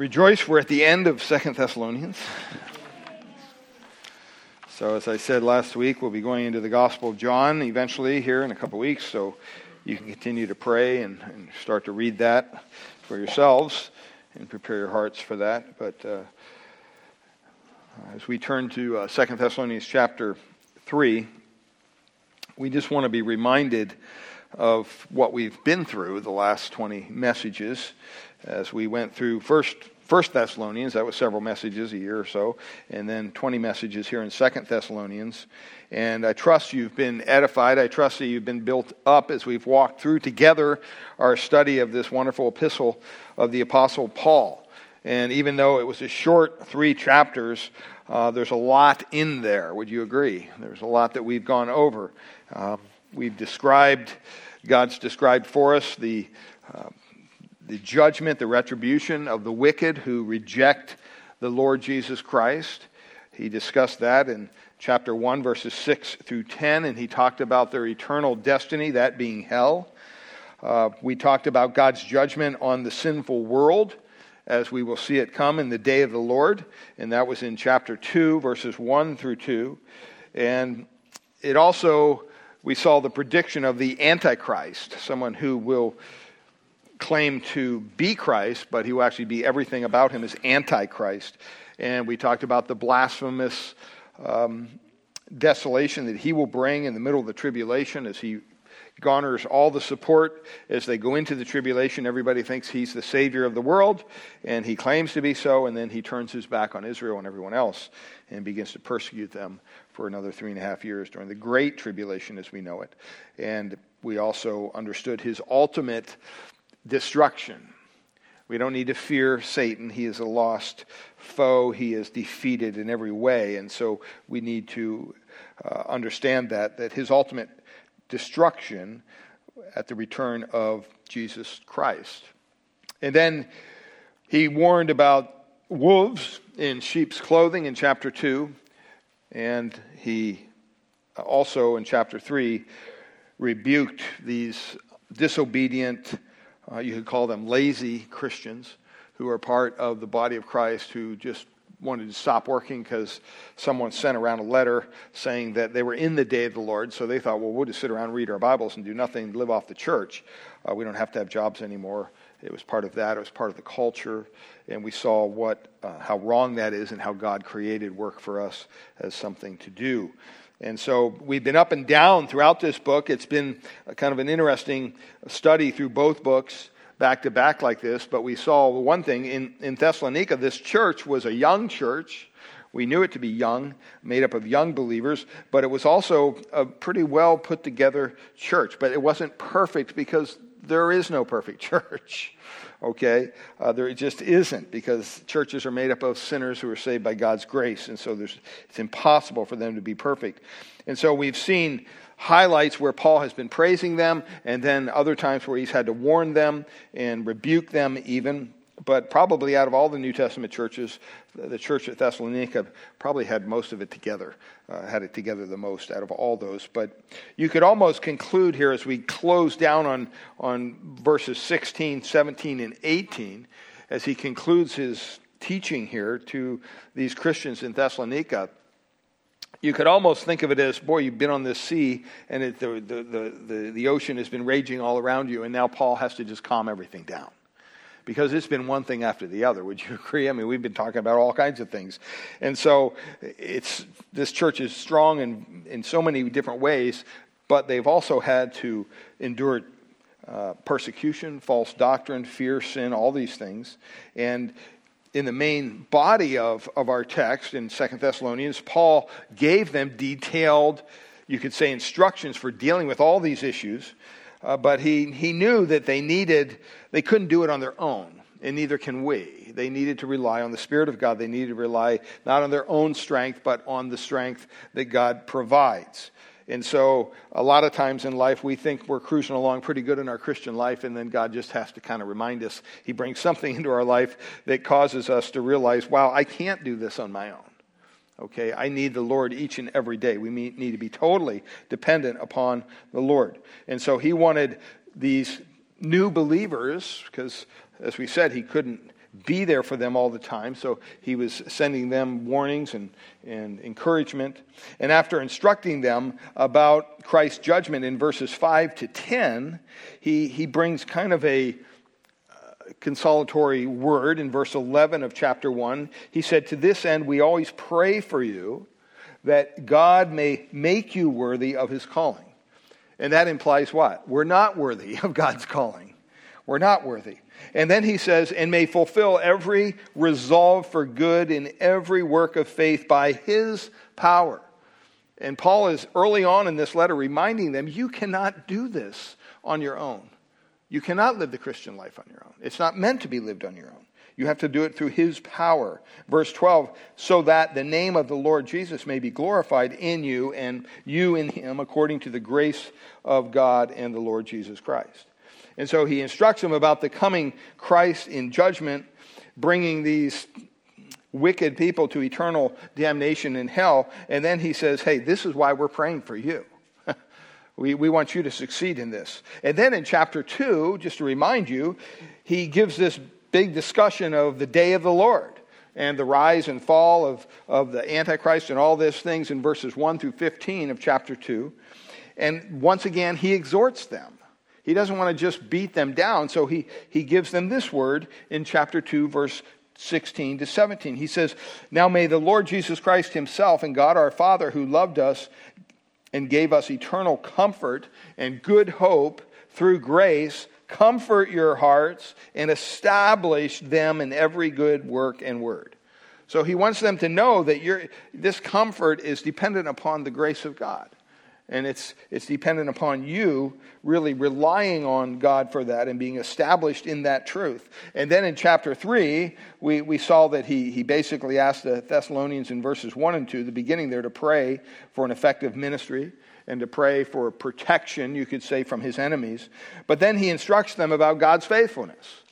Rejoice, we're at the end of Second Thessalonians. So, as I said last week, we'll be going into the Gospel of John eventually here in a couple weeks. So, you can continue to pray and, and start to read that for yourselves and prepare your hearts for that. But uh, as we turn to uh, Second Thessalonians chapter 3, we just want to be reminded of what we've been through the last 20 messages as we went through first First Thessalonians, that was several messages, a year or so, and then 20 messages here in Second Thessalonians. And I trust you've been edified. I trust that you've been built up as we've walked through together our study of this wonderful epistle of the Apostle Paul. And even though it was a short three chapters, uh, there's a lot in there. Would you agree? There's a lot that we've gone over. Uh, we've described, God's described for us the uh, the judgment, the retribution of the wicked who reject the Lord Jesus Christ. He discussed that in chapter 1, verses 6 through 10, and he talked about their eternal destiny, that being hell. Uh, we talked about God's judgment on the sinful world as we will see it come in the day of the Lord, and that was in chapter 2, verses 1 through 2. And it also, we saw the prediction of the Antichrist, someone who will claim to be Christ, but he will actually be everything about him is antichrist. And we talked about the blasphemous um, desolation that he will bring in the middle of the tribulation as he garners all the support as they go into the tribulation. Everybody thinks he's the savior of the world, and he claims to be so, and then he turns his back on Israel and everyone else and begins to persecute them for another three and a half years during the great tribulation as we know it. And we also understood his ultimate destruction. We don't need to fear Satan. He is a lost foe. He is defeated in every way. And so we need to uh, understand that, that his ultimate destruction at the return of Jesus Christ. And then he warned about wolves in sheep's clothing in chapter 2. And he also in chapter 3 rebuked these disobedient uh, you could call them lazy Christians who are part of the body of Christ who just wanted to stop working because someone sent around a letter saying that they were in the day of the Lord. So they thought, well, we'll just sit around and read our Bibles and do nothing, live off the church. Uh, we don't have to have jobs anymore. It was part of that. It was part of the culture, and we saw what uh, how wrong that is, and how God created work for us as something to do. And so we've been up and down throughout this book. It's been kind of an interesting study through both books, back to back like this. But we saw one thing in, in Thessalonica, this church was a young church. We knew it to be young, made up of young believers, but it was also a pretty well put together church. But it wasn't perfect because there is no perfect church okay? Uh, there just isn't because churches are made up of sinners who are saved by God's grace, and so it's impossible for them to be perfect. And so we've seen highlights where Paul has been praising them, and then other times where he's had to warn them and rebuke them even but probably out of all the New Testament churches, the church at Thessalonica probably had most of it together, uh, had it together the most out of all those. But you could almost conclude here as we close down on, on verses 16, 17, and 18, as he concludes his teaching here to these Christians in Thessalonica. You could almost think of it as, boy, you've been on this sea and it, the, the, the, the, the ocean has been raging all around you, and now Paul has to just calm everything down because it's been one thing after the other. Would you agree? I mean, we've been talking about all kinds of things. And so it's, this church is strong in, in so many different ways, but they've also had to endure uh, persecution, false doctrine, fear, sin, all these things. And in the main body of, of our text in Second Thessalonians, Paul gave them detailed, you could say, instructions for dealing with all these issues. Uh, but he, he knew that they needed, they couldn't do it on their own, and neither can we. They needed to rely on the Spirit of God. They needed to rely not on their own strength, but on the strength that God provides. And so, a lot of times in life, we think we're cruising along pretty good in our Christian life, and then God just has to kind of remind us. He brings something into our life that causes us to realize, wow, I can't do this on my own. Okay, I need the Lord each and every day. We need to be totally dependent upon the Lord. And so he wanted these new believers, because as we said, he couldn't be there for them all the time. So he was sending them warnings and, and encouragement. And after instructing them about Christ's judgment in verses 5 to 10, he, he brings kind of a consolatory word in verse 11 of chapter 1. He said, To this end, we always pray for you that God may make you worthy of his calling. And that implies what? We're not worthy of God's calling. We're not worthy. And then he says, and may fulfill every resolve for good in every work of faith by his power. And Paul is early on in this letter reminding them, you cannot do this on your own. You cannot live the Christian life on your own. It's not meant to be lived on your own. You have to do it through his power. Verse 12, so that the name of the Lord Jesus may be glorified in you and you in him according to the grace of God and the Lord Jesus Christ. And so he instructs them about the coming Christ in judgment, bringing these wicked people to eternal damnation in hell. And then he says, hey, this is why we're praying for you. We, we want you to succeed in this. And then in chapter 2, just to remind you, he gives this big discussion of the day of the Lord and the rise and fall of, of the Antichrist and all these things in verses 1 through 15 of chapter 2. And once again, he exhorts them he doesn't want to just beat them down, so he, he gives them this word in chapter 2, verse 16 to 17. He says, Now may the Lord Jesus Christ himself and God our Father, who loved us and gave us eternal comfort and good hope through grace, comfort your hearts and establish them in every good work and word. So he wants them to know that this comfort is dependent upon the grace of God. And it's, it's dependent upon you really relying on God for that and being established in that truth. And then in chapter 3, we, we saw that he, he basically asked the Thessalonians in verses 1 and 2, the beginning there, to pray for an effective ministry and to pray for protection, you could say, from his enemies. But then he instructs them about God's faithfulness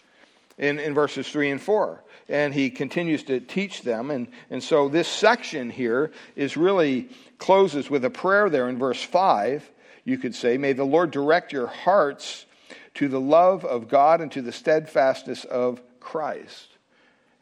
in, in verses 3 and 4 and he continues to teach them. And, and so this section here is really closes with a prayer there in verse 5. You could say, May the Lord direct your hearts to the love of God and to the steadfastness of Christ.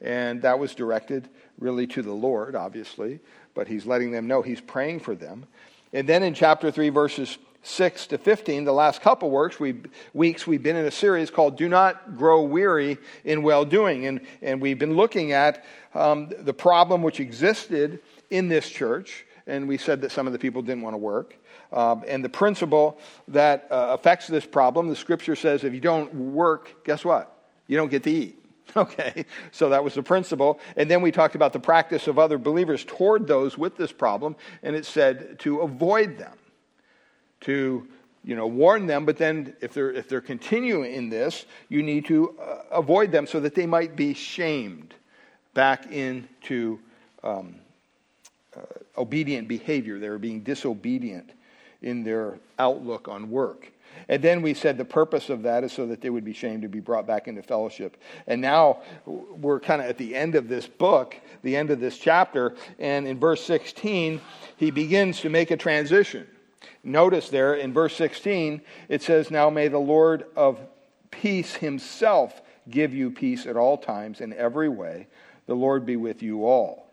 And that was directed really to the Lord, obviously, but he's letting them know he's praying for them. And then in chapter 3, verses 6 to 15, the last couple works, we, weeks, we've been in a series called Do Not Grow Weary in Well Doing. And, and we've been looking at um, the problem which existed in this church. And we said that some of the people didn't want to work. Um, and the principle that uh, affects this problem, the scripture says if you don't work, guess what? You don't get to eat. Okay, so that was the principle. And then we talked about the practice of other believers toward those with this problem, and it said to avoid them to you know warn them but then if they're if they're continuing in this you need to uh, avoid them so that they might be shamed back into um, uh, obedient behavior they're being disobedient in their outlook on work and then we said the purpose of that is so that they would be shamed to be brought back into fellowship. And now we're kind of at the end of this book, the end of this chapter. And in verse 16, he begins to make a transition. Notice there in verse 16, it says, Now may the Lord of peace himself give you peace at all times in every way. The Lord be with you all.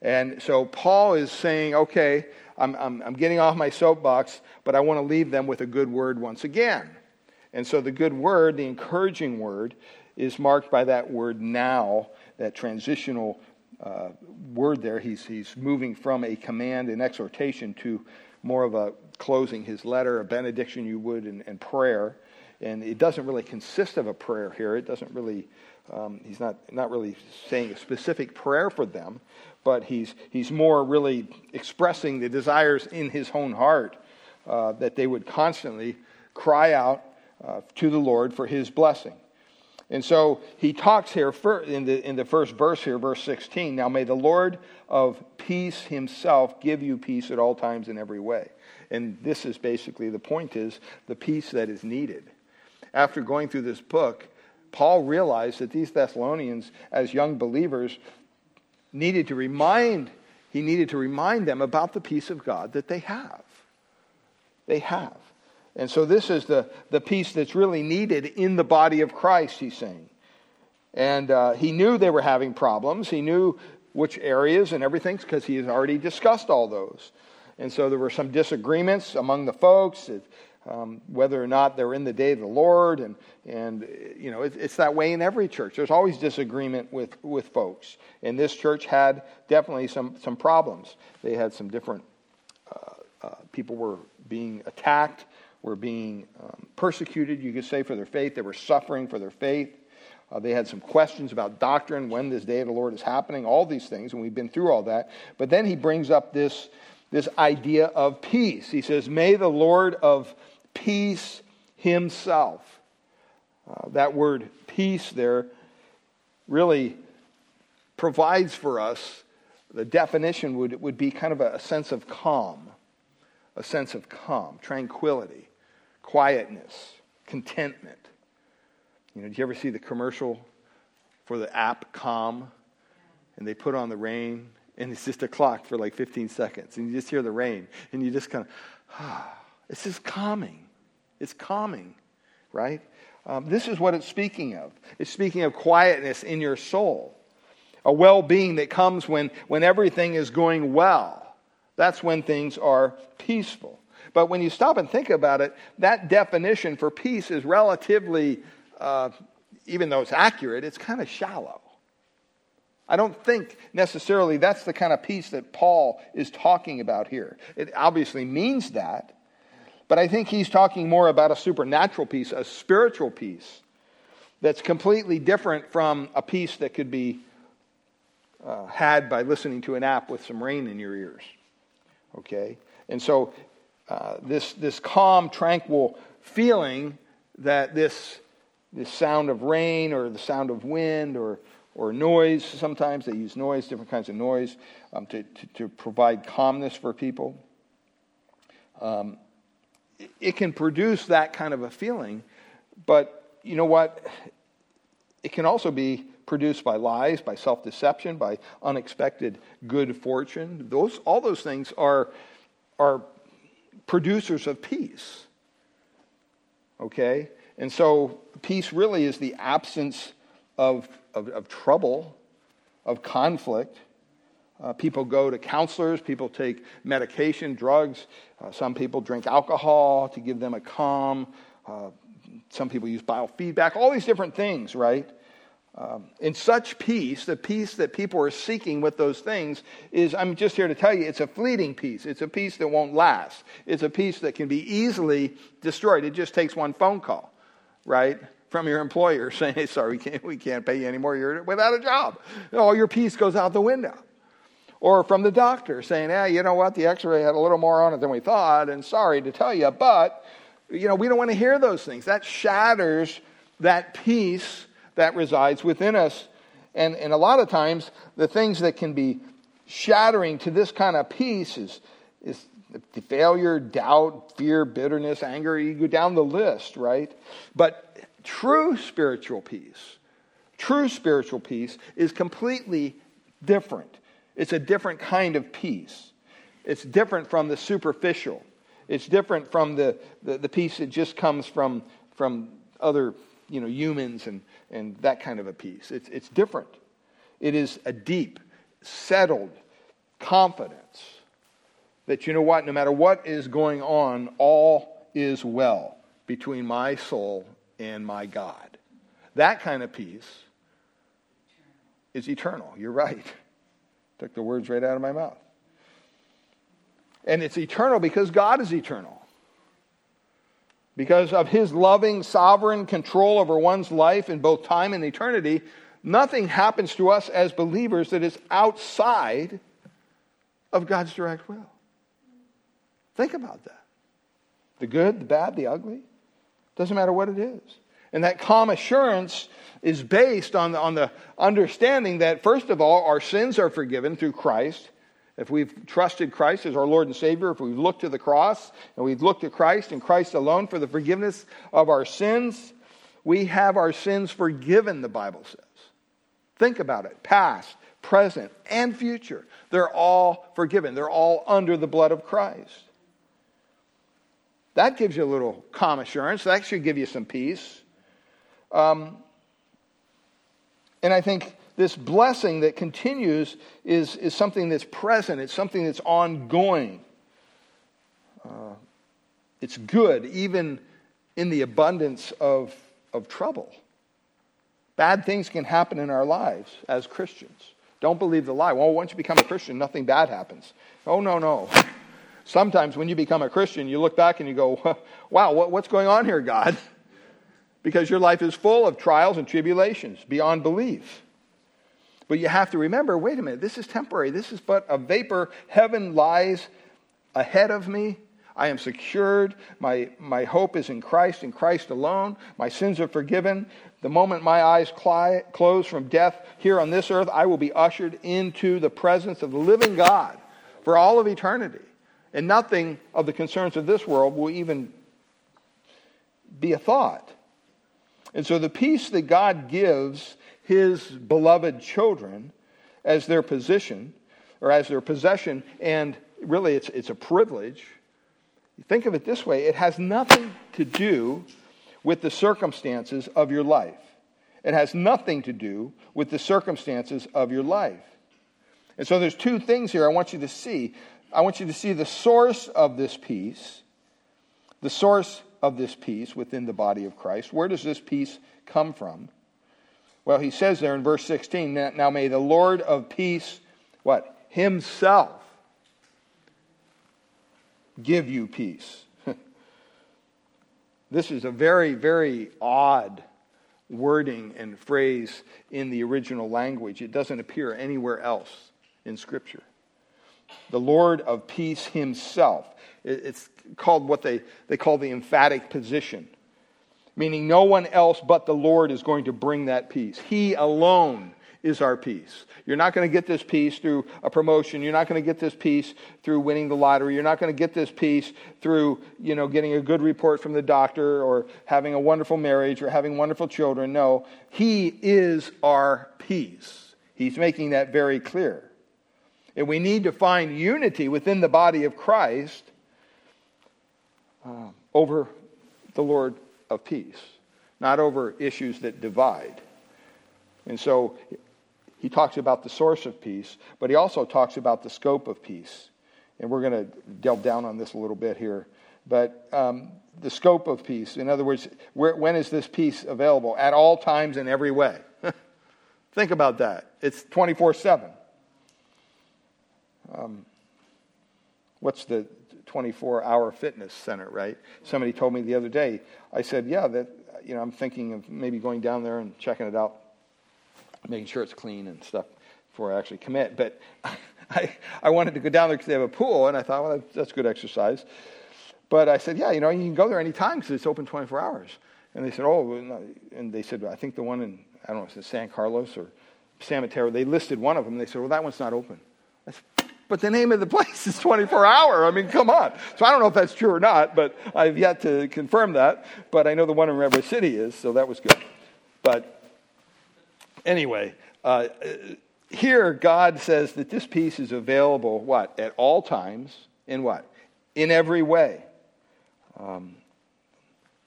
And so Paul is saying, okay, I'm, I'm, I'm getting off my soapbox, but I want to leave them with a good word once again. And so the good word, the encouraging word, is marked by that word now, that transitional uh, word there. He's, he's moving from a command and exhortation to more of a closing his letter, a benediction you would, and, and prayer. And it doesn't really consist of a prayer here. It doesn't really, um, he's not, not really saying a specific prayer for them, but he's, he's more really expressing the desires in his own heart uh, that they would constantly cry out uh, to the Lord for his blessing. And so he talks here in the, in the first verse here, verse 16. Now may the Lord of peace himself give you peace at all times in every way. And this is basically the point is the peace that is needed. After going through this book, Paul realized that these Thessalonians, as young believers, needed to remind, he needed to remind them about the peace of God that they have. They have. And so this is the, the peace that's really needed in the body of Christ, he's saying. And uh, he knew they were having problems. He knew which areas and everything because he has already discussed all those. And so there were some disagreements among the folks. Um, whether or not they're in the day of the Lord, and and you know it, it's that way in every church. There's always disagreement with with folks, and this church had definitely some some problems. They had some different uh, uh, people were being attacked, were being um, persecuted. You could say for their faith, they were suffering for their faith. Uh, they had some questions about doctrine, when this day of the Lord is happening, all these things, and we've been through all that. But then he brings up this, this idea of peace. He says, May the Lord of peace himself. Uh, that word peace there really provides for us the definition would, would be kind of a, a sense of calm, a sense of calm, tranquility, quietness, contentment. You know, did you ever see the commercial for the app Calm? And they put on the rain, and it's just a clock for like 15 seconds, and you just hear the rain, and you just kind of, ah, it's just calming. It's calming, right? Um, this is what it's speaking of. It's speaking of quietness in your soul, a well being that comes when, when everything is going well. That's when things are peaceful. But when you stop and think about it, that definition for peace is relatively uh, even though it's accurate, it's kind of shallow. I don't think necessarily that's the kind of peace that Paul is talking about here. It obviously means that, but I think he's talking more about a supernatural peace, a spiritual peace that's completely different from a peace that could be uh, had by listening to an app with some rain in your ears. Okay? And so, uh, this, this calm, tranquil feeling that this the sound of rain or the sound of wind or, or noise. Sometimes they use noise, different kinds of noise, um, to, to, to, provide calmness for people. Um, it, it can produce that kind of a feeling, but you know what? It can also be produced by lies, by self deception, by unexpected good fortune. Those, all those things are, are producers of peace. Okay? And so, peace really is the absence of, of, of trouble, of conflict. Uh, people go to counselors, people take medication, drugs. Uh, some people drink alcohol to give them a calm. Uh, some people use biofeedback, all these different things, right? Um, in such peace, the peace that people are seeking with those things is, I'm just here to tell you, it's a fleeting peace. It's a peace that won't last. It's a peace that can be easily destroyed. It just takes one phone call right, from your employer saying, hey, sorry, we can't, we can't pay you anymore. You're without a job. All your peace goes out the window. Or from the doctor saying, yeah, you know what, the x ray had a little more on it than we thought, and sorry to tell you, but, you know, we don't want to hear those things. That shatters that peace that resides within us. And, and a lot of times, the things that can be shattering to this kind of peace is, is the failure, doubt, fear, bitterness, anger, you go down the list, right? But true spiritual peace, true spiritual peace is completely different. It's a different kind of peace. It's different from the superficial. It's different from the, the, the peace that just comes from, from other you know, humans and, and that kind of a peace. It's, it's different. It is a deep, settled confidence that you know what, no matter what is going on, all is well between my soul and my God. That kind of peace is eternal. You're right. Took the words right out of my mouth. And it's eternal because God is eternal. Because of his loving, sovereign control over one's life in both time and eternity, nothing happens to us as believers that is outside of God's direct will. Think about that. The good, the bad, the ugly. Doesn't matter what it is. And that calm assurance is based on the, on the understanding that, first of all, our sins are forgiven through Christ. If we've trusted Christ as our Lord and Savior, if we've looked to the cross and we've looked to Christ and Christ alone for the forgiveness of our sins, we have our sins forgiven, the Bible says. Think about it past, present, and future. They're all forgiven, they're all under the blood of Christ. That gives you a little calm assurance. That should give you some peace. Um, And I think this blessing that continues is, is something that's present, it's something that's ongoing. Uh, it's good, even in the abundance of, of trouble. Bad things can happen in our lives as Christians. Don't believe the lie. Well, once you become a Christian, nothing bad happens. Oh, no, no. Sometimes when you become a Christian, you look back and you go, wow, what's going on here, God? Because your life is full of trials and tribulations beyond belief. But you have to remember wait a minute, this is temporary. This is but a vapor. Heaven lies ahead of me. I am secured. My, my hope is in Christ, in Christ alone. My sins are forgiven. The moment my eyes cli- close from death here on this earth, I will be ushered into the presence of the living God for all of eternity. And nothing of the concerns of this world will even be a thought. And so the peace that God gives his beloved children as their position or as their possession, and really it's, it's a privilege. Think of it this way it has nothing to do with the circumstances of your life. It has nothing to do with the circumstances of your life. And so there's two things here I want you to see. I want you to see the source of this peace, the source of this peace within the body of Christ. Where does this peace come from? Well, he says there in verse 16, now may the Lord of peace, what? Himself give you peace. this is a very, very odd wording and phrase in the original language. It doesn't appear anywhere else in Scripture. The Lord of peace himself. It's called what they, they call the emphatic position meaning no one else but the Lord is going to bring that peace. He alone is our peace. You're not going to get this peace through a promotion. You're not going to get this peace through winning the lottery. You're not going to get this peace through, you know, getting a good report from the doctor or having a wonderful marriage or having wonderful children. No, he is our peace. He's making that very clear. And we need to find unity within the body of Christ uh, over the Lord of peace, not over issues that divide. And so he talks about the source of peace, but he also talks about the scope of peace. And we're going to delve down on this a little bit here. But um, the scope of peace, in other words, where, when is this peace available? At all times in every way. Think about that. It's 24 7. Um, what's the 24 hour fitness center, right? Somebody told me the other day, I said, yeah, that, you know, I'm thinking of maybe going down there and checking it out, making sure it's clean and stuff before I actually commit. But I, I wanted to go down there because they have a pool, and I thought, well, that's good exercise. But I said, yeah, you know, you can go there anytime because it's open 24 hours. And they said, oh, and they said, I think the one in, I don't know, it's San Carlos or San Mateo, they listed one of them. And they said, well, that one's not open. But the name of the place is 24 hour. I mean, come on. So I don't know if that's true or not, but I've yet to confirm that. But I know the one in River City is, so that was good. But anyway, uh, here God says that this peace is available, what? At all times, in what? In every way. Um,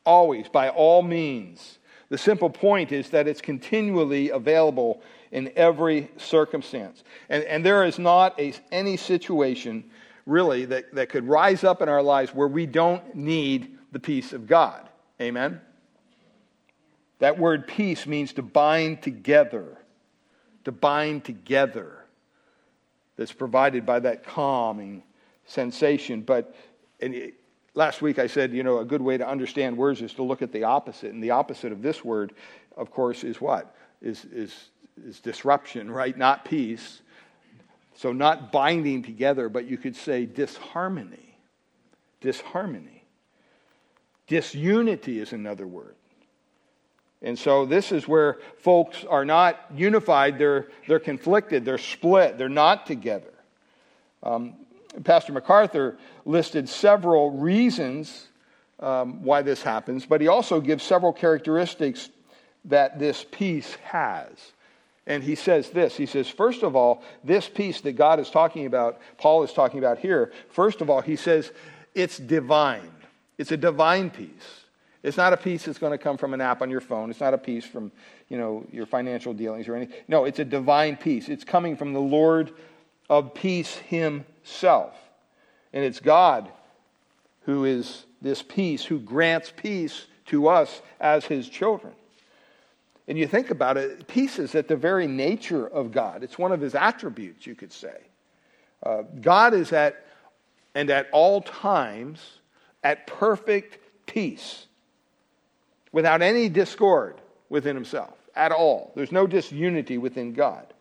always, by all means. The simple point is that it's continually available in every circumstance. And, and there is not a, any situation, really, that, that could rise up in our lives where we don't need the peace of God. Amen? That word peace means to bind together, to bind together. That's provided by that calming sensation. But it, last week I said, you know, a good way to understand words is to look at the opposite. And the opposite of this word, of course, is what? Is, is is disruption, right? Not peace. So, not binding together, but you could say disharmony. Disharmony. Disunity is another word. And so, this is where folks are not unified, they're, they're conflicted, they're split, they're not together. Um, Pastor MacArthur listed several reasons um, why this happens, but he also gives several characteristics that this peace has. And he says this He says, first of all, this peace that God is talking about, Paul is talking about here, first of all, he says it's divine. It's a divine peace. It's not a peace that's going to come from an app on your phone. It's not a peace from, you know, your financial dealings or anything. No, it's a divine peace. It's coming from the Lord of peace himself. And it's God who is this peace, who grants peace to us as his children. And you think about it, peace is at the very nature of God. It's one of his attributes, you could say. Uh, God is at, and at all times, at perfect peace, without any discord within himself at all. There's no disunity within God.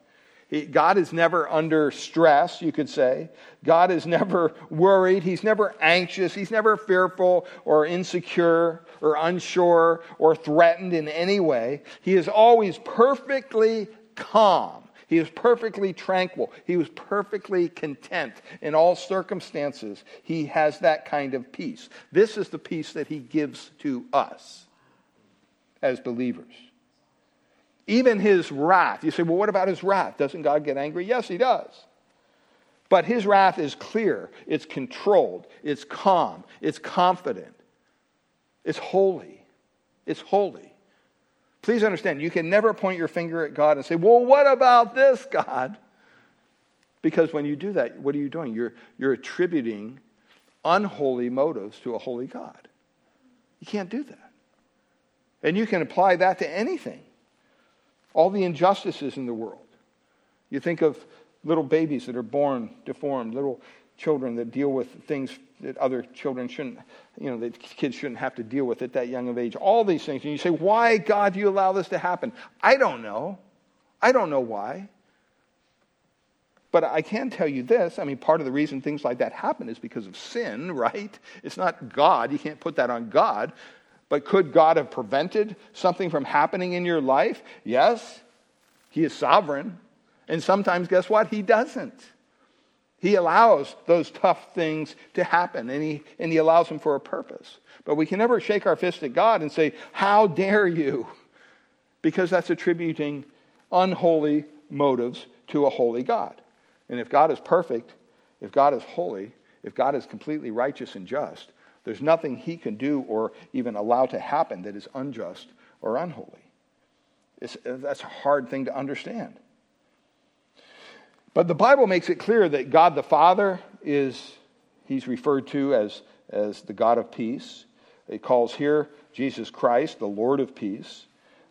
God is never under stress, you could say. God is never worried. He's never anxious. He's never fearful or insecure or unsure or threatened in any way. He is always perfectly calm. He is perfectly tranquil. He was perfectly content in all circumstances. He has that kind of peace. This is the peace that he gives to us as believers. Even his wrath. You say, well, what about his wrath? Doesn't God get angry? Yes, he does. But his wrath is clear, it's controlled, it's calm, it's confident, it's holy. It's holy. Please understand, you can never point your finger at God and say, well, what about this, God? Because when you do that, what are you doing? You're, you're attributing unholy motives to a holy God. You can't do that. And you can apply that to anything all the injustices in the world. You think of little babies that are born deformed, little children that deal with things that other children shouldn't, you know, that kids shouldn't have to deal with at that young of age. All these things. And you say, why, God, do you allow this to happen? I don't know. I don't know why. But I can tell you this. I mean, part of the reason things like that happen is because of sin, right? It's not God. You can't put that on God. But could God have prevented something from happening in your life? Yes. He is sovereign. And sometimes, guess what? He doesn't. He allows those tough things to happen, and he, and he allows them for a purpose. But we can never shake our fist at God and say, How dare you? Because that's attributing unholy motives to a holy God. And if God is perfect, if God is holy, if God is completely righteous and just, there's nothing he can do or even allow to happen that is unjust or unholy. It's, that's a hard thing to understand. But the Bible makes it clear that God the Father is, he's referred to as, as the God of peace. It calls here Jesus Christ, the Lord of peace.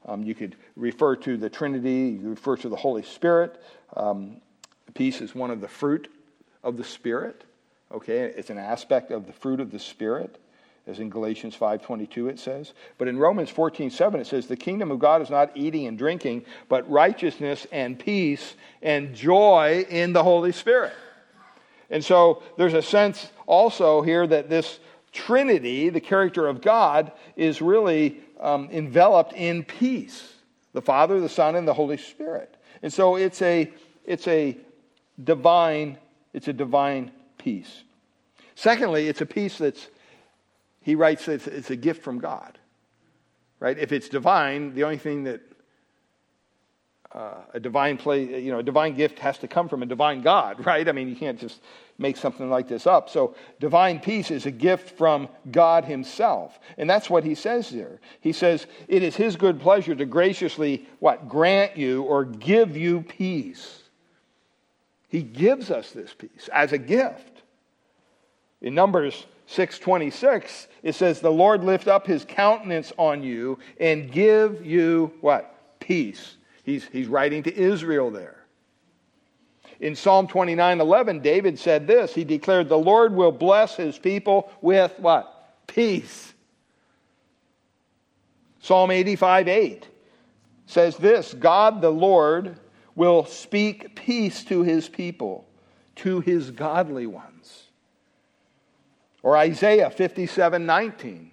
Um, you could refer to the Trinity, you refer to the Holy Spirit. Um, peace is one of the fruit of the Spirit. Okay, it's an aspect of the fruit of the Spirit, as in Galatians 5.22 it says. But in Romans 14.7 it says, The kingdom of God is not eating and drinking, but righteousness and peace and joy in the Holy Spirit. And so there's a sense also here that this Trinity, the character of God, is really um, enveloped in peace. The Father, the Son, and the Holy Spirit. And so it's a, it's a divine, it's a divine peace. Secondly, it's a peace that's, he writes, it's, it's a gift from God. Right? If it's divine, the only thing that uh, a divine play, you know, a divine gift has to come from a divine God, right? I mean, you can't just make something like this up. So, divine peace is a gift from God Himself, and that's what He says there. He says it is His good pleasure to graciously what grant you or give you peace. He gives us this peace as a gift. In Numbers 6:26, it says, "The Lord lift up his countenance on you and give you what? Peace." He's, he's writing to Israel there. In Psalm 29:11, David said this. He declared, "The Lord will bless his people with what? Peace." Psalm 85:8 says this, "God the Lord will speak peace to his people, to his godly ones. Or Isaiah 57 19.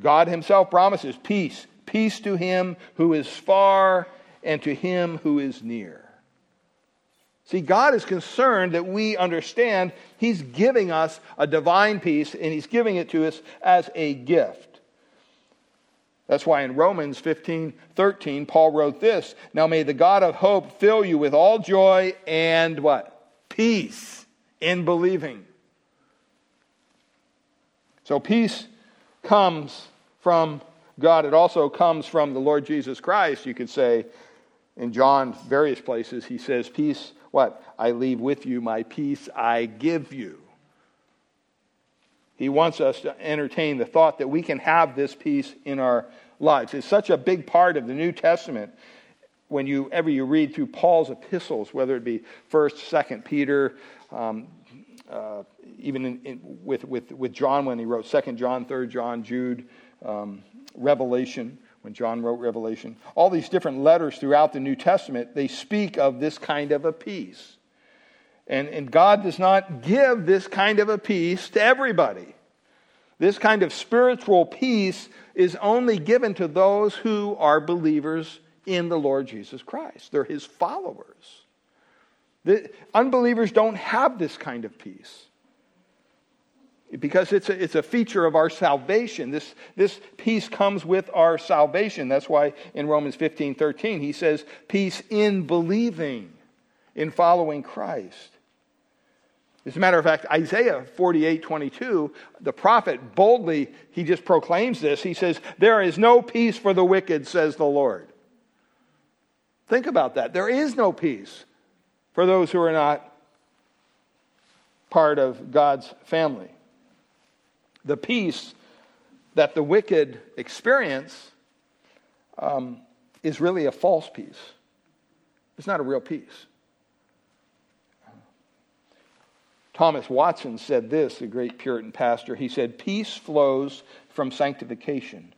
God himself promises peace, peace to him who is far and to him who is near. See, God is concerned that we understand He's giving us a divine peace and He's giving it to us as a gift. That's why in Romans 15 13, Paul wrote this Now may the God of hope fill you with all joy and what? Peace in believing. So peace comes from God. It also comes from the Lord Jesus Christ. You could say in John, various places, he says, Peace, what? I leave with you, my peace I give you. He wants us to entertain the thought that we can have this peace in our lives. It's such a big part of the New Testament. When you ever you read through Paul's epistles, whether it be First, Second Peter, um, uh, even in, in, with, with, with John when he wrote Second John, Third John, Jude, um, Revelation, when John wrote Revelation, all these different letters throughout the New Testament, they speak of this kind of a peace. And, and God does not give this kind of a peace to everybody. This kind of spiritual peace is only given to those who are believers in the Lord Jesus Christ. They're his followers. The unbelievers don't have this kind of peace because it's a, it's a feature of our salvation. This, this peace comes with our salvation. That's why in Romans 15 13, he says, Peace in believing, in following Christ. As a matter of fact, Isaiah 48 22, the prophet boldly, he just proclaims this. He says, There is no peace for the wicked, says the Lord. Think about that. There is no peace for those who are not part of God's family the peace that the wicked experience um, is really a false peace. It's not a real peace. Thomas Watson said this, the great Puritan pastor. He said, Peace flows from sanctification.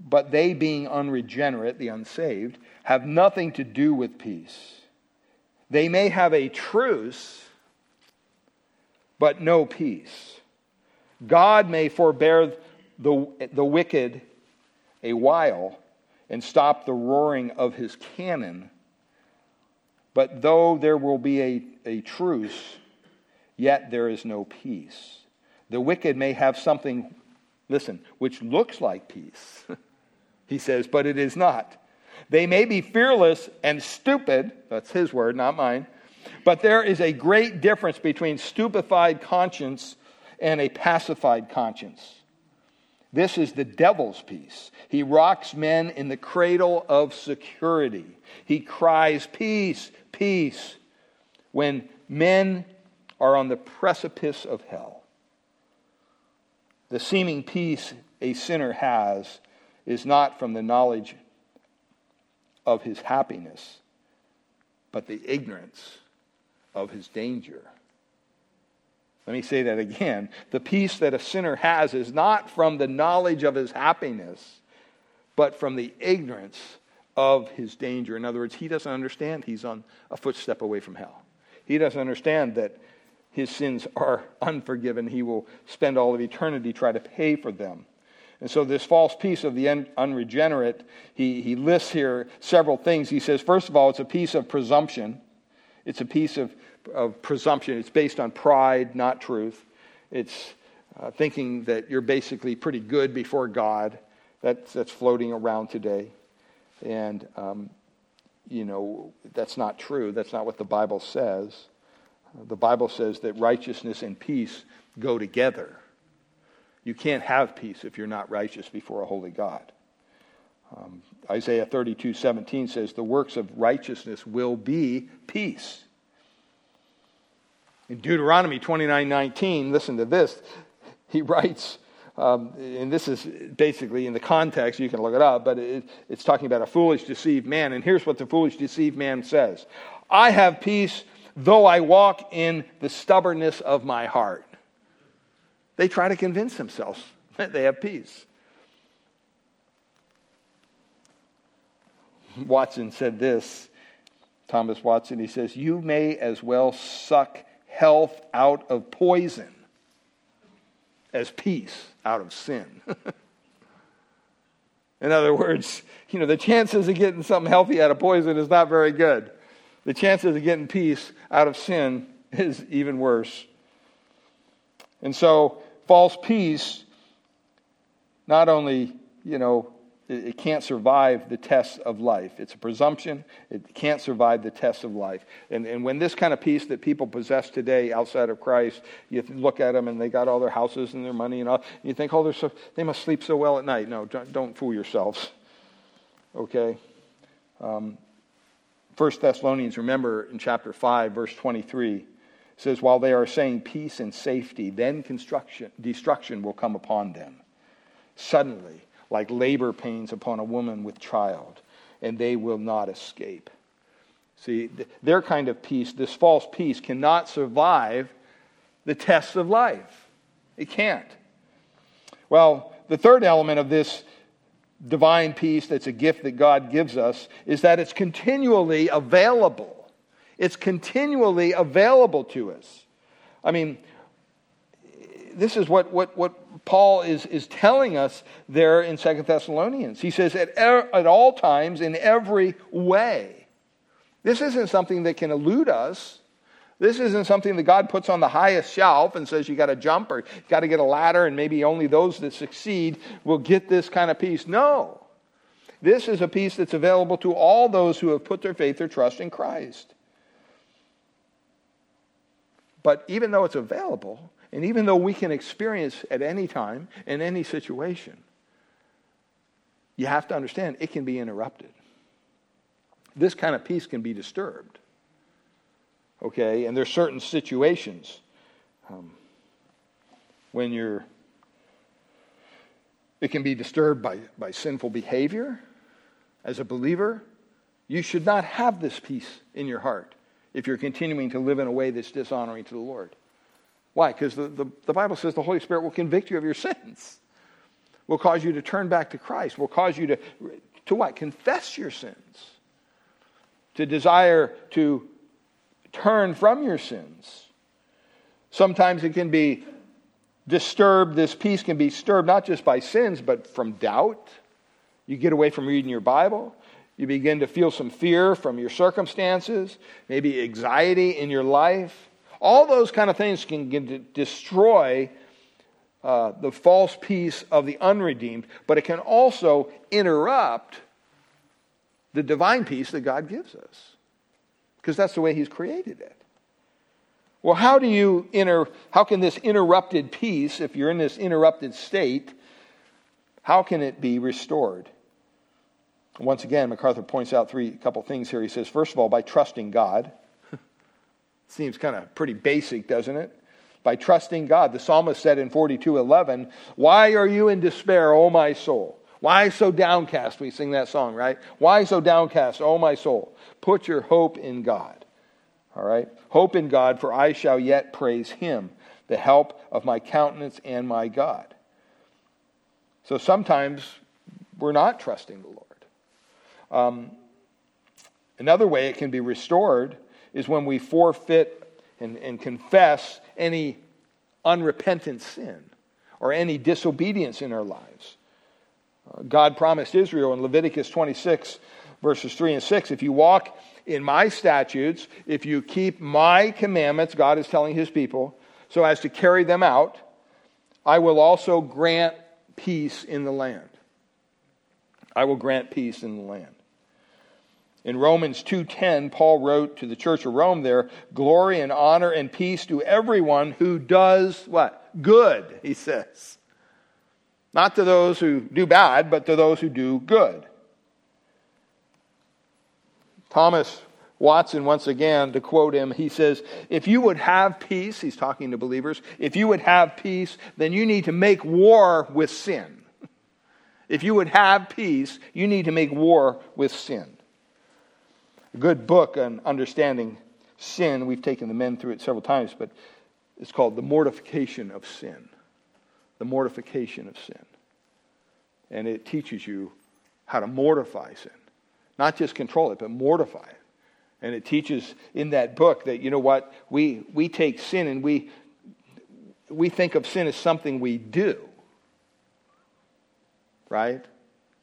But they, being unregenerate, the unsaved, have nothing to do with peace. They may have a truce, but no peace. God may forbear the, the wicked a while and stop the roaring of his cannon. But though there will be a, a truce, yet there is no peace. The wicked may have something, listen, which looks like peace, he says, but it is not. They may be fearless and stupid, that's his word, not mine, but there is a great difference between stupefied conscience and a pacified conscience. This is the devil's peace. He rocks men in the cradle of security. He cries, Peace, peace, when men are on the precipice of hell. The seeming peace a sinner has is not from the knowledge of his happiness, but the ignorance of his danger. Let me say that again. The peace that a sinner has is not from the knowledge of his happiness, but from the ignorance of his danger. In other words, he doesn't understand he's on a footstep away from hell. He doesn't understand that his sins are unforgiven. He will spend all of eternity trying to pay for them. And so, this false peace of the unregenerate, he, he lists here several things. He says, first of all, it's a peace of presumption. It's a peace of of presumption. It's based on pride, not truth. It's uh, thinking that you're basically pretty good before God. That's, that's floating around today. And, um, you know, that's not true. That's not what the Bible says. The Bible says that righteousness and peace go together. You can't have peace if you're not righteous before a holy God. Um, Isaiah 32 17 says, The works of righteousness will be peace. In Deuteronomy 29 19, listen to this. He writes, um, and this is basically in the context, you can look it up, but it, it's talking about a foolish, deceived man. And here's what the foolish, deceived man says I have peace though I walk in the stubbornness of my heart. They try to convince themselves that they have peace. Watson said this, Thomas Watson, he says, You may as well suck health out of poison as peace out of sin. In other words, you know, the chances of getting something healthy out of poison is not very good. The chances of getting peace out of sin is even worse. And so, false peace not only, you know, It, can't survive the tests of life. It's a presumption. It can't survive the tests of life. And, and when this kind of peace that people possess today outside of Christ, you look at them and they got all their houses and their money and all, and you think, oh, so, they must sleep so well at night. No, don't, don't fool yourselves. Okay? Um, 1 Thessalonians, remember in chapter 5, verse 23, says, While they are saying peace and safety, then construction, destruction will come upon them. Suddenly, like labor pains upon a woman with child, and they will not escape. See, their kind of peace, this false peace, cannot survive the tests of life. It can't. Well, the third element of this divine peace that's a gift that God gives us is that it's continually available. It's continually available to us. I mean, this is what, what, what Paul is, is telling us there in Second Thessalonians. He says, at, er, at all times, in every way. This isn't something that can elude us. This isn't something that God puts on the highest shelf and says you got to jump or you got to get a ladder and maybe only those that succeed will get this kind of peace. No. This is a peace that's available to all those who have put their faith or trust in Christ. But even though it's available, and even though we can experience at any time, in any situation, you have to understand it can be interrupted. This kind of peace can be disturbed okay? And there's certain situations um, when you're, it can be disturbed by, by sinful behavior. As a believer, you should not have this peace in your heart if you're continuing to live in a way that's dishonoring to the Lord. Why? Because the, the, the, Bible says the Holy Spirit will convict you of your sins, will cause you to turn back to Christ, will cause you to, to what? Confess your sins, to desire to turn from your sins. Sometimes it can be disturbed, this peace can be disturbed not just by sins, but from doubt. You get away from reading your Bible. You begin to feel some fear from your circumstances, maybe anxiety in your life. All those kind of things can destroy uh, the false peace of the unredeemed, but it can also interrupt the divine peace that God gives us because that's the way he's created it. Well, how do you inter, how can this interrupted peace, if you're in this interrupted state, how can it be restored? Once again, MacArthur points out three couple things here. He says, first of all, by trusting God. Seems kind of pretty basic, doesn't it? By trusting God. The psalmist said in 42:11, "Why are you in despair, O my soul? Why so downcast? We sing that song, right? Why so downcast, O my soul? Put your hope in God. All right? Hope in God, for I shall yet praise him, the help of my countenance and my God. So sometimes we're not trusting the Lord. Um, another way it can be restored is when we forfeit and, and confess any unrepentant sin or any disobedience in our lives. God promised Israel in Leviticus 26, verses 3 and 6 if you walk in my statutes, if you keep my commandments, God is telling his people, so as to carry them out, I will also grant peace in the land. I will grant peace in the land. In Romans 2:10, Paul wrote to the church of Rome there, glory and honor and peace to everyone who does what? Good, he says. Not to those who do bad, but to those who do good. Thomas Watson, once again, to quote him, he says, If you would have peace, he's talking to believers, if you would have peace, then you need to make war with sin. If you would have peace, you need to make war with sin. A good book on understanding sin, we've taken the men through it several times, but it's called The Mortification of Sin the mortification of sin. And it teaches you how to mortify sin. Not just control it, but mortify it. And it teaches in that book that, you know what, we, we take sin and we, we think of sin as something we do. Right?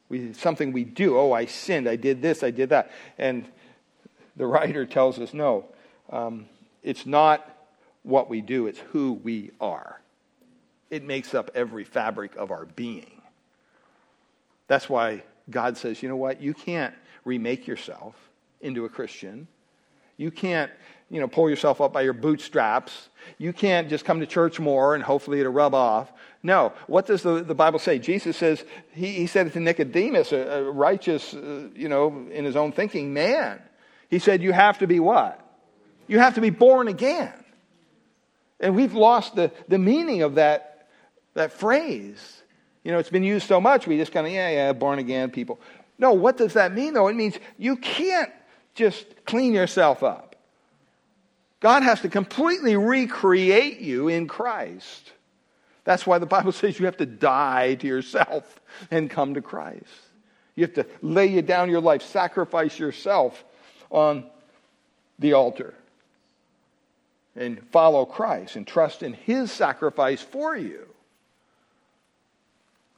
We, something we do. Oh, I sinned. I did this. I did that. And the writer tells us no, um, it's not what we do, it's who we are. It makes up every fabric of our being. That's why God says, you know what? You can't remake yourself into a Christian. You can't, you know, pull yourself up by your bootstraps. You can't just come to church more and hopefully it'll rub off. No. What does the, the Bible say? Jesus says, he, he said it to Nicodemus, a, a righteous, uh, you know, in his own thinking man. He said, you have to be what? You have to be born again. And we've lost the, the meaning of that, that phrase. You know, it's been used so much, we just kind of, yeah, yeah, born again people. No, what does that mean, though? It means you can't just clean yourself up. God has to completely recreate you in Christ. That's why the Bible says you have to die to yourself and come to Christ. You have to lay you down your life, sacrifice yourself on the altar, and follow Christ and trust in His sacrifice for you.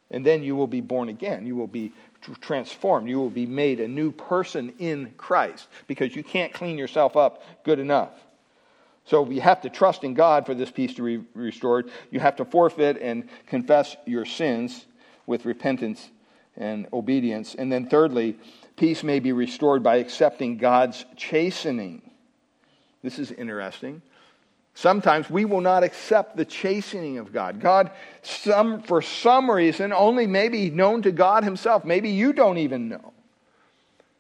And then you will be born again. You will be transformed. You will be made a new person in Christ because you can't clean yourself up good enough. So you have to trust in God for this peace to be restored. You have to forfeit and confess your sins with repentance and obedience. And then, thirdly, peace may be restored by accepting God's chastening. This is interesting. Sometimes we will not accept the chastening of God. God, some, for some reason, only maybe known to God Himself. Maybe you don't even know.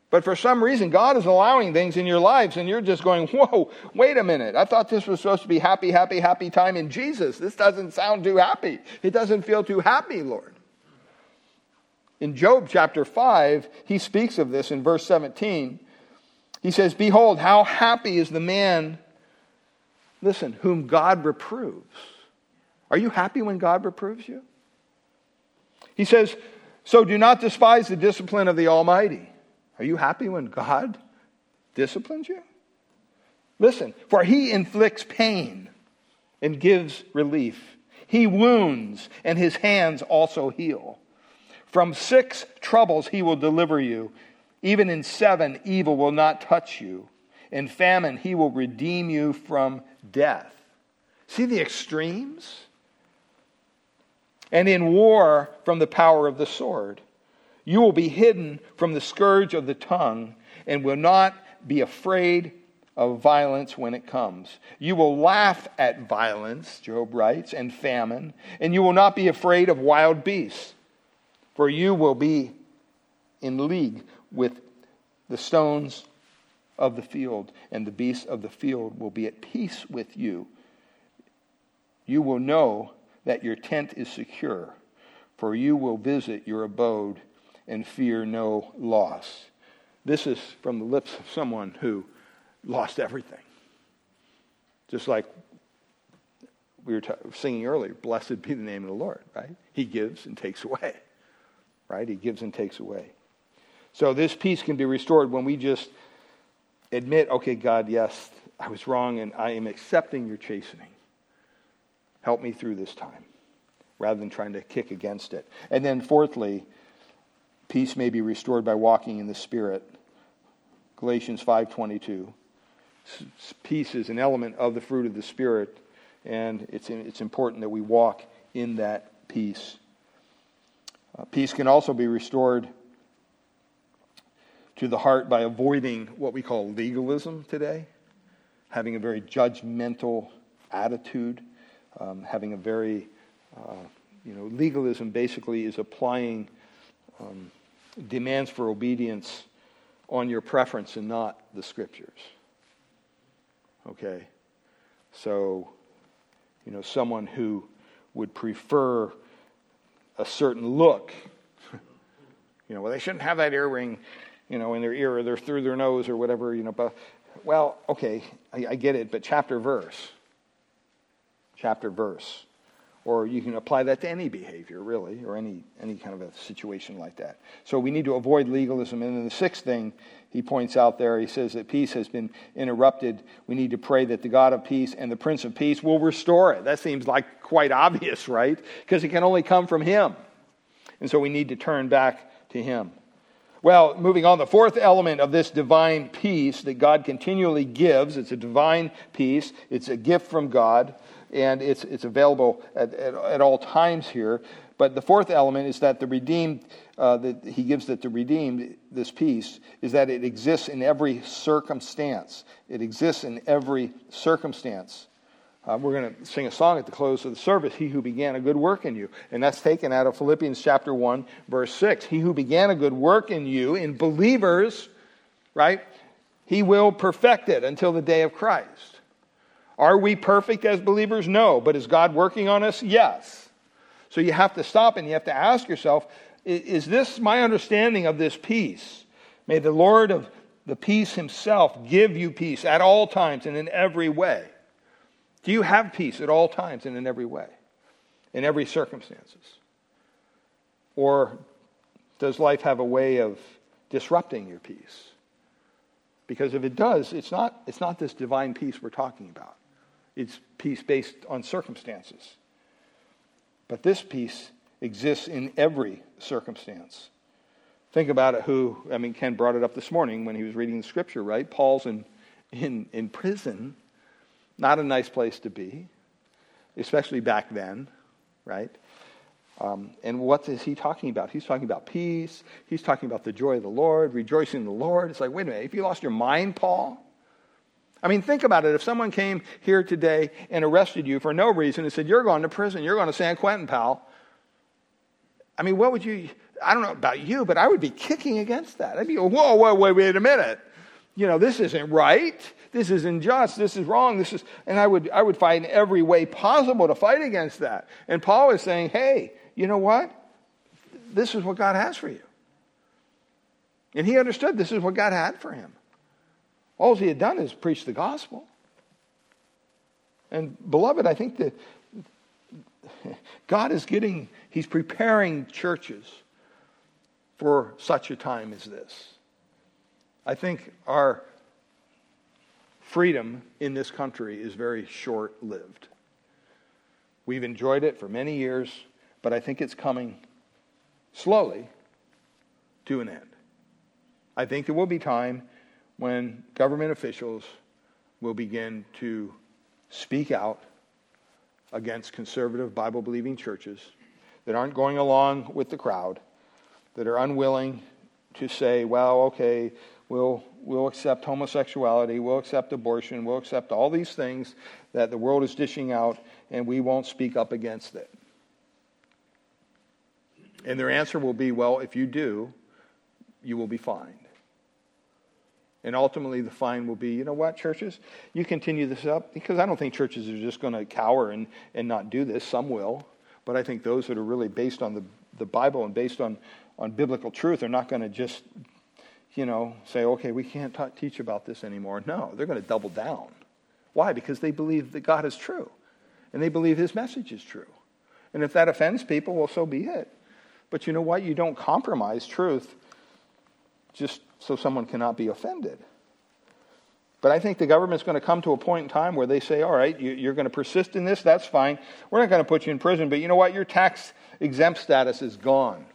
But for some reason, God is allowing things in your lives, and you're just going, Whoa, wait a minute. I thought this was supposed to be happy, happy, happy time in Jesus. This doesn't sound too happy. It doesn't feel too happy, Lord. In Job chapter 5, he speaks of this in verse 17. He says, Behold, how happy is the man listen, whom God reproves. Are you happy when God reproves you? He says, So do not despise the discipline of the Almighty. Are you happy when God disciplines you? Listen, for he inflicts pain and gives relief. He wounds, and his hands also heal. From six troubles he will deliver you. Even in seven, evil will not touch you. In famine, he will redeem you from death. See the extremes? And in war, from the power of the sword. You will be hidden from the scourge of the tongue and will not be afraid of violence when it comes. You will laugh at violence, Job writes, and famine, and you will not be afraid of wild beasts, for you will be in league with the stones of the field, and the beasts of the field will be at peace with you. You will know that your tent is secure, for you will visit your abode and fear no loss. This is from the lips of someone who lost everything. Just like we were t- singing earlier, blessed be the name of the Lord, right? He gives and takes away, right? He gives and takes away. So this peace can be restored when we just admit, okay, God, yes, I was wrong and I am accepting your chastening. Help me through this time rather than trying to kick against it. And then, fourthly, peace may be restored by walking in the Spirit. Galatians 5.22. Peace is an element of the fruit of the Spirit, and it's, it's important that we walk in that peace. Uh, peace can also be restored to the heart by avoiding what we call legalism today, having a very judgmental attitude, um, having a very, uh, you know, legalism basically is applying um, demands for obedience on your preference and not the scriptures. Okay? So, you know, someone who would prefer a certain look, you know, well, they shouldn't have that earring you know, in their ear or they're through their nose or whatever, you know. But, well, okay, I, I get it, but chapter verse. Chapter verse. Or you can apply that to any behavior, really, or any, any kind of a situation like that. So we need to avoid legalism. And then the sixth thing he points out there, he says that peace has been interrupted. We need to pray that the God of peace and the Prince of Peace will restore it. That seems like quite obvious, right? Because it can only come from him. And so we need to turn back to him. Well, moving on, the fourth element of this divine peace that God continually gives, it's a divine peace, it's a gift from God, and it's, it's available at, at, at all times here. But the fourth element is that the redeemed, uh, that he gives that the redeemed, this peace, is that it exists in every circumstance. It exists in every circumstance. Uh, we're going to sing a song at the close of the service, He Who Began a Good Work in You. And that's taken out of Philippians chapter 1, verse 6. He who began a good work in you, in believers, right, he will perfect it until the day of Christ. Are we perfect as believers? No. But is God working on us? Yes. So you have to stop and you have to ask yourself is this my understanding of this peace? May the Lord of the peace himself give you peace at all times and in every way. Do you have peace at all times and in every way, in every circumstances? Or does life have a way of disrupting your peace? Because if it does, it's not, it's not this divine peace we're talking about. It's peace based on circumstances. But this peace exists in every circumstance. Think about it who, I mean, Ken brought it up this morning when he was reading the scripture, right? Paul's in, in, in prison not a nice place to be, especially back then, right? Um, and what is he talking about? He's talking about peace. He's talking about the joy of the Lord, rejoicing in the Lord. It's like, wait a minute, if you lost your mind, Paul? I mean, think about it. If someone came here today and arrested you for no reason and said, You're going to prison, you're going to San Quentin, pal. I mean, what would you, I don't know about you, but I would be kicking against that. I'd be, whoa, whoa, wait, wait a minute. You know, this isn't right. This is unjust. This is wrong. This is, and I would, I would fight in every way possible to fight against that. And Paul is saying, hey, you know what? This is what God has for you. And he understood this is what God had for him. All he had done is preach the gospel. And beloved, I think that God is getting, he's preparing churches for such a time as this. I think our freedom in this country is very short lived. We've enjoyed it for many years, but I think it's coming slowly to an end. I think there will be time when government officials will begin to speak out against conservative Bible believing churches that aren't going along with the crowd, that are unwilling to say, well, okay, we'll we'll accept homosexuality, we'll accept abortion, we'll accept all these things that the world is dishing out, and we won't speak up against it. And their answer will be, well, if you do, you will be fined. And ultimately, the fine will be, you know what, churches, you continue this up, because I don't think churches are just going to cower and, and not do this. Some will. But I think those that are really based on the, the Bible and based on, on biblical truth are not going to just you know, say, okay, we can't t- teach about this anymore. No, they're going to double down. Why? Because they believe that God is true and they believe his message is true. And if that offends people, well, so be it. But you know what? You don't compromise truth just so someone cannot be offended. But I think the government's going to come to a point in time where they say, all right, you, are going to persist in this, that's fine. We're not going to put you in prison, but you know what? Your tax exempt status is gone.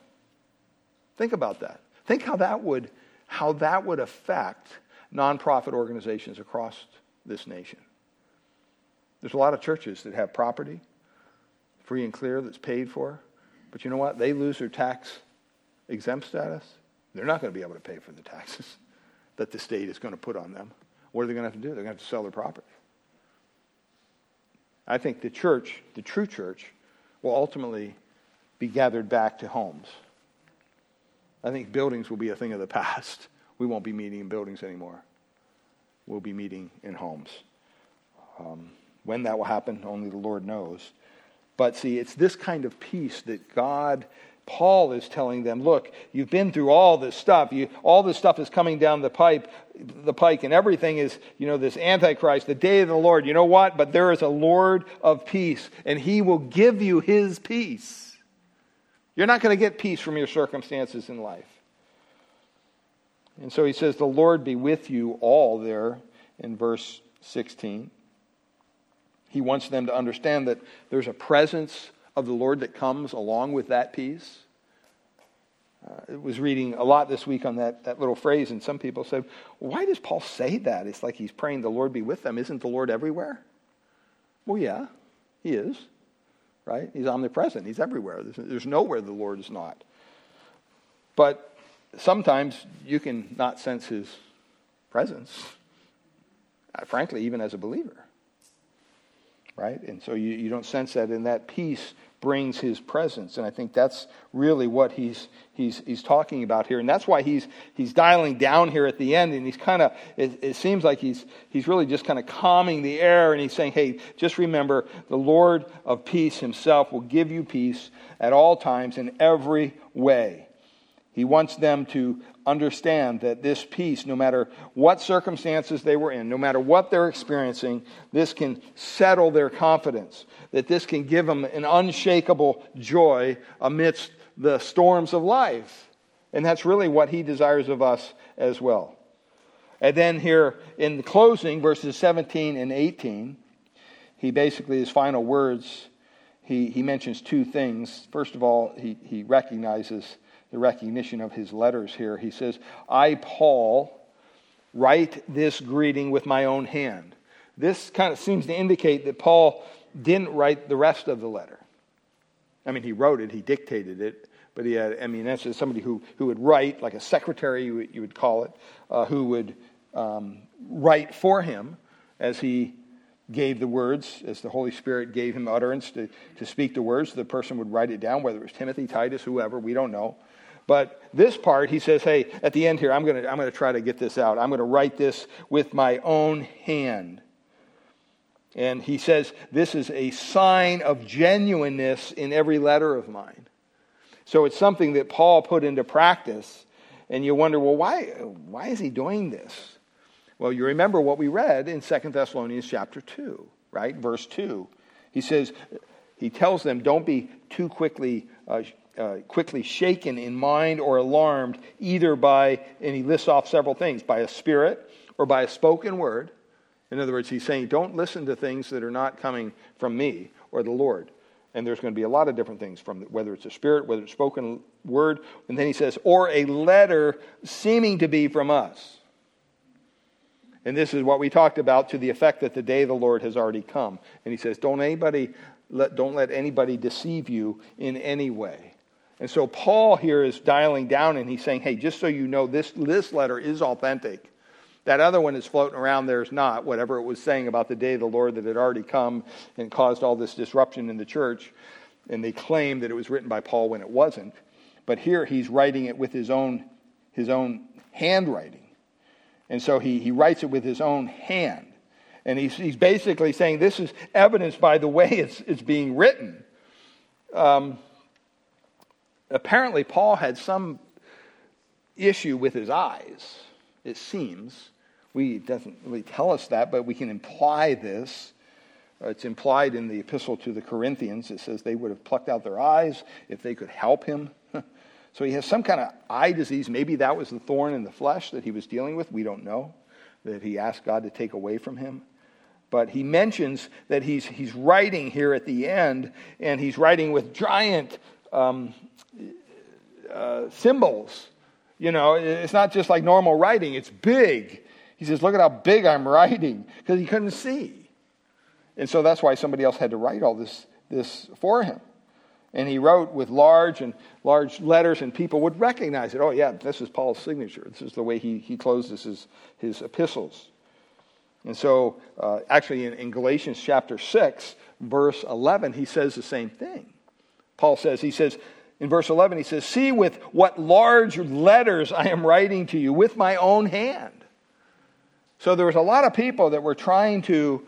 Think about that. Think how that would how that would affect nonprofit organizations across this nation. There's a lot of churches that have property, free and clear, that's paid for. But you know what? They lose their tax exempt status. They're not going to be able to pay for the taxes that the state is going to put on them. What are they going to have to do? They're going to have to sell their property. I think the church, the true church, will ultimately be gathered back to homes. I think buildings will be a thing of the past. We won't be meeting in buildings anymore. We'll be meeting in homes. Um, when that will happen, only the Lord knows. But see, it's this kind of peace that God, Paul is telling them, look, you've been through all this stuff. You, all this stuff is coming down the pipe, the pike, and everything is, you know, this Antichrist, the day of the Lord. You know what? But there is a Lord of peace, and he will give you his peace. You're not going to get peace from your circumstances in life. And so he says, The Lord be with you all there in verse 16. He wants them to understand that there's a presence of the Lord that comes along with that peace. Uh, I was reading a lot this week on that, that little phrase, and some people said, Why does Paul say that? It's like he's praying the Lord be with them. Isn't the Lord everywhere? Well, yeah, he is. right? He's omnipresent. He's everywhere. There's, there's nowhere the Lord is not. But sometimes you can not sense his presence, uh, frankly, even as a believer. Right? And so you, you don't sense that, in that peace brings his presence. And I think that's really what he's, he's, he's talking about here. And that's why he's, he's dialing down here at the end. And he's kind of, it, it seems like he's, he's really just kind of calming the air. And he's saying, hey, just remember, the Lord of peace himself will give you peace at all times in every way. He wants them to understand that this peace, no matter what circumstances they were in, no matter what they're experiencing, this can settle their confidence, that this can give them an unshakable joy amidst the storms of life. And that's really what he desires of us as well. And then here in the closing, verses 17 and 18, he basically, his final words, he, he mentions two things. First of all, he, he recognizes the recognition of his letters here. He says, I, Paul, write this greeting with my own hand. This kind of seems to indicate that Paul didn't write the rest of the letter. I mean, he wrote it, he dictated it, but he had, I mean, that's somebody who, who would write, like a secretary, you would, you would call it, uh, who would um, write for him as he gave the words, as the Holy Spirit gave him utterance to, to speak the words. The person would write it down, whether it was Timothy, Titus, whoever, we don't know. But this part, he says, hey, at the end here, I'm going to I'm going to try to get this out. I'm going to write this with my own hand. And he says, this is a sign of genuineness in every letter of mine. So it's something that Paul put into practice. And you wonder, well, why, why is he doing this? Well, you remember what we read in 2 Thessalonians chapter 2, right? Verse 2. He says, he tells them, don't be too quickly uh, uh, quickly shaken in mind or alarmed either by, and he lists off several things, by a spirit or by a spoken word. In other words, he's saying, don't listen to things that are not coming from me or the Lord. And there's going to be a lot of different things from whether it's a spirit, whether it's spoken word. And then he says, or a letter seeming to be from us. And this is what we talked about to the effect that the day of the Lord has already come. And he says, don't anybody let, don't let anybody deceive you in any way. And so Paul here is dialing down and he's saying, hey, just so you know, this, this letter is authentic. That other one is floating around there is not, whatever it was saying about the day of the Lord that had already come and caused all this disruption in the church. And they claim that it was written by Paul when it wasn't. But here he's writing it with his own, his own handwriting. And so he, he writes it with his own hand. And he's, he's basically saying this is evidence by the way it's, it's being written. Um, apparently, Paul had some issue with his eyes, it seems. We doesn't really tell us that, but we can imply this. Uh, it's implied in the epistle to the Corinthians. It says they would have plucked out their eyes if they could help him. so he has some kind of eye disease. Maybe that was the thorn in the flesh that he was dealing with. We don't know. That he asked God to take away from him. But he mentions that he's, he's writing here at the end, and he's writing with giant um, uh, symbols. You know, it's not just like normal writing, it's big. He says, Look at how big I'm writing, because he couldn't see. And so that's why somebody else had to write all this, this for him. And he wrote with large and large letters, and people would recognize it. Oh, yeah, this is Paul's signature. This is the way he, he closes his, his epistles. And so, uh, actually, in, in Galatians chapter 6, verse 11, he says the same thing. Paul says, he says, in verse 11, he says, See with what large letters I am writing to you with my own hand. So there was a lot of people that were trying to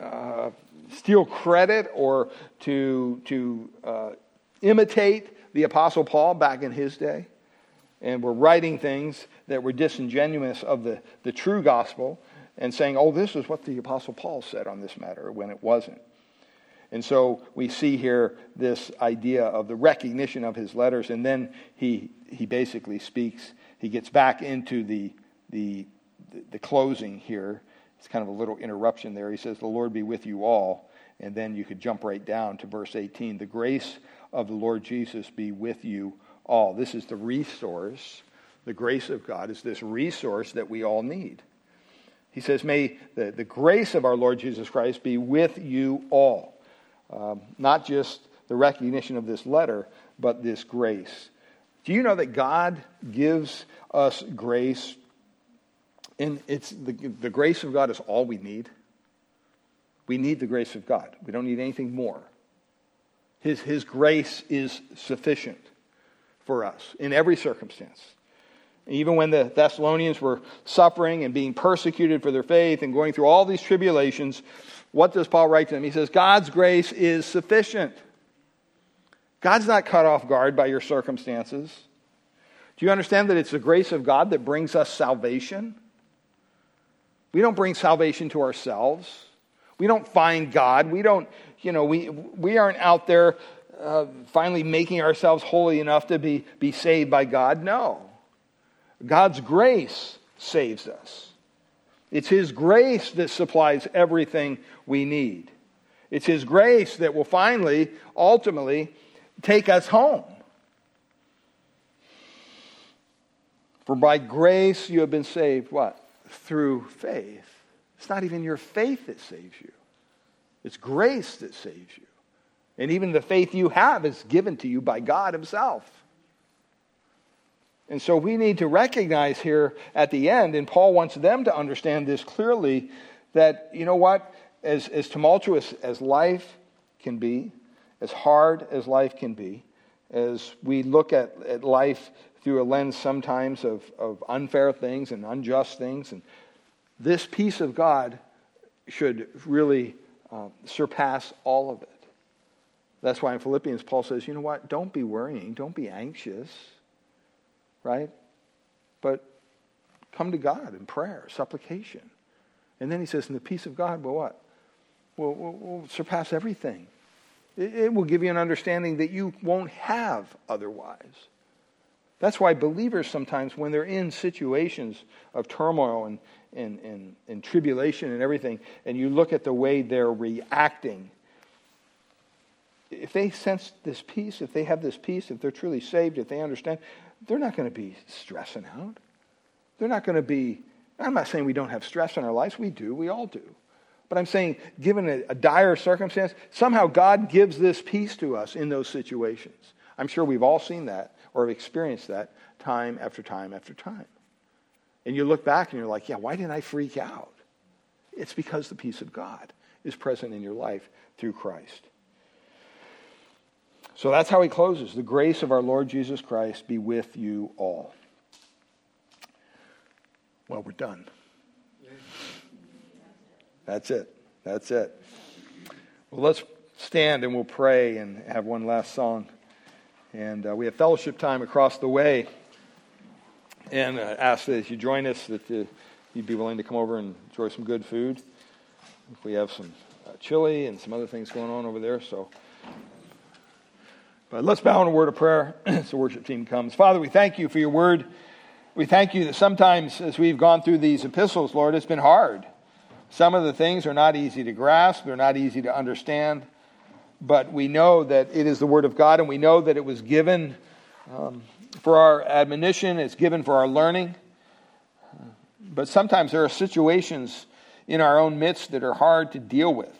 uh, steal credit or to, to uh, imitate the Apostle Paul back in his day and were writing things that were disingenuous of the, the true gospel and saying, oh, this is what the Apostle Paul said on this matter when it wasn't. And so we see here this idea of the recognition of his letters, and then he, he basically speaks, he gets back into the, the, the closing here. It's kind of a little interruption there. He says, The Lord be with you all. And then you could jump right down to verse 18. The grace of the Lord Jesus be with you all. This is the resource. The grace of God is this resource that we all need. He says, May the, the grace of our Lord Jesus Christ be with you all. Um, not just the recognition of this letter, but this grace. Do you know that God gives us grace? And it's the, the grace of God is all we need. We need the grace of God. We don't need anything more. His, his grace is sufficient for us in every circumstance. Even when the Thessalonians were suffering and being persecuted for their faith and going through all these tribulations, what does Paul write to them? He says, God's grace is sufficient. God's not caught off guard by your circumstances. Do you understand that it's the grace of God that brings us salvation? We don't bring salvation to ourselves. We don't find God. We don't, you know, we, we aren't out there uh, finally making ourselves holy enough to be, be saved by God. No. God's grace saves us. It's His grace that supplies everything we need. It's His grace that will finally, ultimately, take us home. For by grace you have been saved, what? Through faith. It's not even your faith that saves you, it's grace that saves you. And even the faith you have is given to you by God Himself. And so we need to recognize here at the end, and Paul wants them to understand this clearly, that, you know what, as, as tumultuous as life can be, as hard as life can be, as we look at, at life through a lens sometimes of, of unfair things and unjust things, and this peace of God should really uh, surpass all of it. That's why in Philippians, Paul says, you know what? Don't be worrying. Don't be anxious right? But come to God in prayer, supplication. And then he says, and the peace of God will what? Will, will, will surpass everything. It, it will give you an understanding that you won't have otherwise. That's why believers sometimes, when they're in situations of turmoil and, and, and, and, tribulation and everything, and you look at the way they're reacting, if they sense this peace, if they have this peace, if they're truly saved, if they understand, they're not going to be stressing out. They're not going to be, I'm not saying we don't have stress in our lives. We do. We all do. But I'm saying, given a, a dire circumstance, somehow God gives this peace to us in those situations. I'm sure we've all seen that or have experienced that time after time after time. And you look back and you're like, yeah, why didn't I freak out? It's because the peace of God is present in your life through Christ. So that's how he closes. The grace of our Lord Jesus Christ be with you all. Well, we're done. That's it. That's it. Well, let's stand and we'll pray and have one last song. And uh, we have fellowship time across the way. And uh, ask that as you join us, that uh, you'd be willing to come over and enjoy some good food. We have some uh, chili and some other things going on over there. So. But let's bow in a word of prayer as the worship team comes. Father, we thank you for your word. We thank you that sometimes as we've gone through these epistles, Lord, it's been hard. Some of the things are not easy to grasp, they're not easy to understand. But we know that it is the word of God, and we know that it was given um, for our admonition, it's given for our learning. But sometimes there are situations in our own midst that are hard to deal with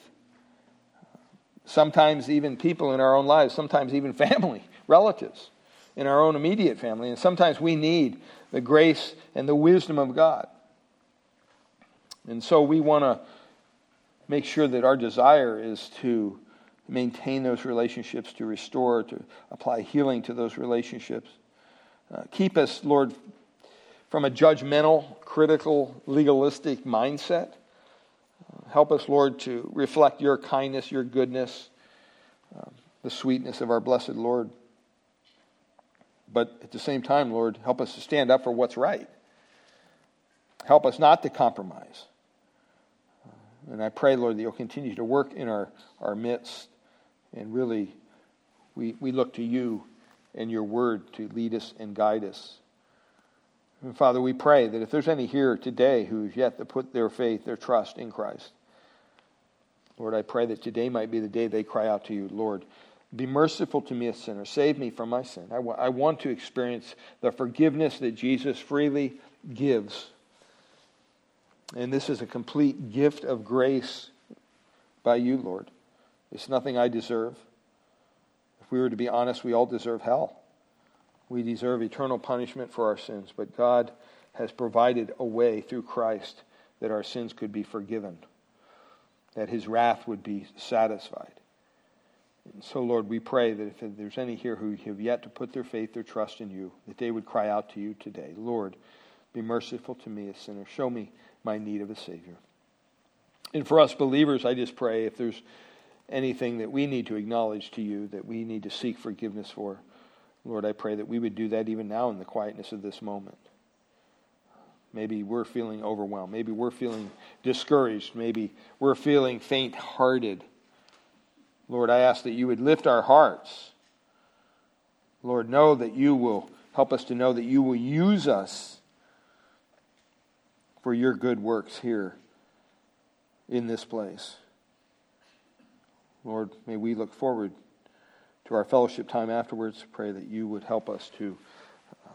sometimes even people in our own lives, sometimes even family, relatives in our own immediate family. And sometimes we need the grace and the wisdom of God. And so we want to make sure that our desire is to maintain those relationships, to restore, to apply healing to those relationships. Uh, keep us, Lord, from a judgmental, critical, legalistic mindset. Help us, Lord, to reflect your kindness, your goodness, um, the sweetness of our blessed Lord. But at the same time, Lord, help us to stand up for what's right. Help us not to compromise. Uh, and I pray, Lord, that you'll continue to work in our, our midst. And really, we, we look to you and your word to lead us and guide us. And Father, we pray that if there's any here today who's yet to put their faith, their trust in Christ, Lord, I pray that today might be the day they cry out to you, Lord, be merciful to me, a sinner. Save me from my sin. I, w- I want to experience the forgiveness that Jesus freely gives. And this is a complete gift of grace by you, Lord. It's nothing I deserve. If we were to be honest, we all deserve hell. We deserve eternal punishment for our sins, but God has provided a way through Christ that our sins could be forgiven, that his wrath would be satisfied. And so, Lord, we pray that if there's any here who have yet to put their faith or trust in you, that they would cry out to you today Lord, be merciful to me, a sinner. Show me my need of a Savior. And for us believers, I just pray if there's anything that we need to acknowledge to you, that we need to seek forgiveness for, Lord, I pray that we would do that even now in the quietness of this moment. Maybe we're feeling overwhelmed. Maybe we're feeling discouraged. Maybe we're feeling faint hearted. Lord, I ask that you would lift our hearts. Lord, know that you will help us to know that you will use us for your good works here in this place. Lord, may we look forward to our fellowship time afterwards. Pray that you would help us to uh,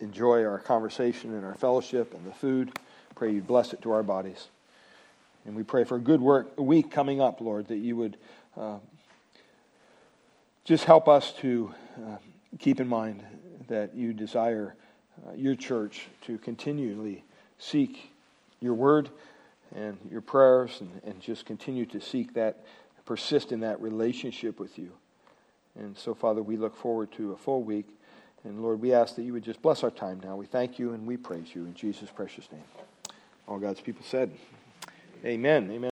enjoy our conversation and our fellowship and the food. Pray you bless it to our bodies. And we pray for a good work, a week coming up, Lord, that you would uh, just help us to uh, keep in mind that you desire uh, your church to continually seek your word and your prayers and, and just continue to seek that, persist in that relationship with you. And so, Father, we look forward to a full week. And Lord, we ask that you would just bless our time now. We thank you and we praise you in Jesus' precious name. All God's people said, Amen. Amen.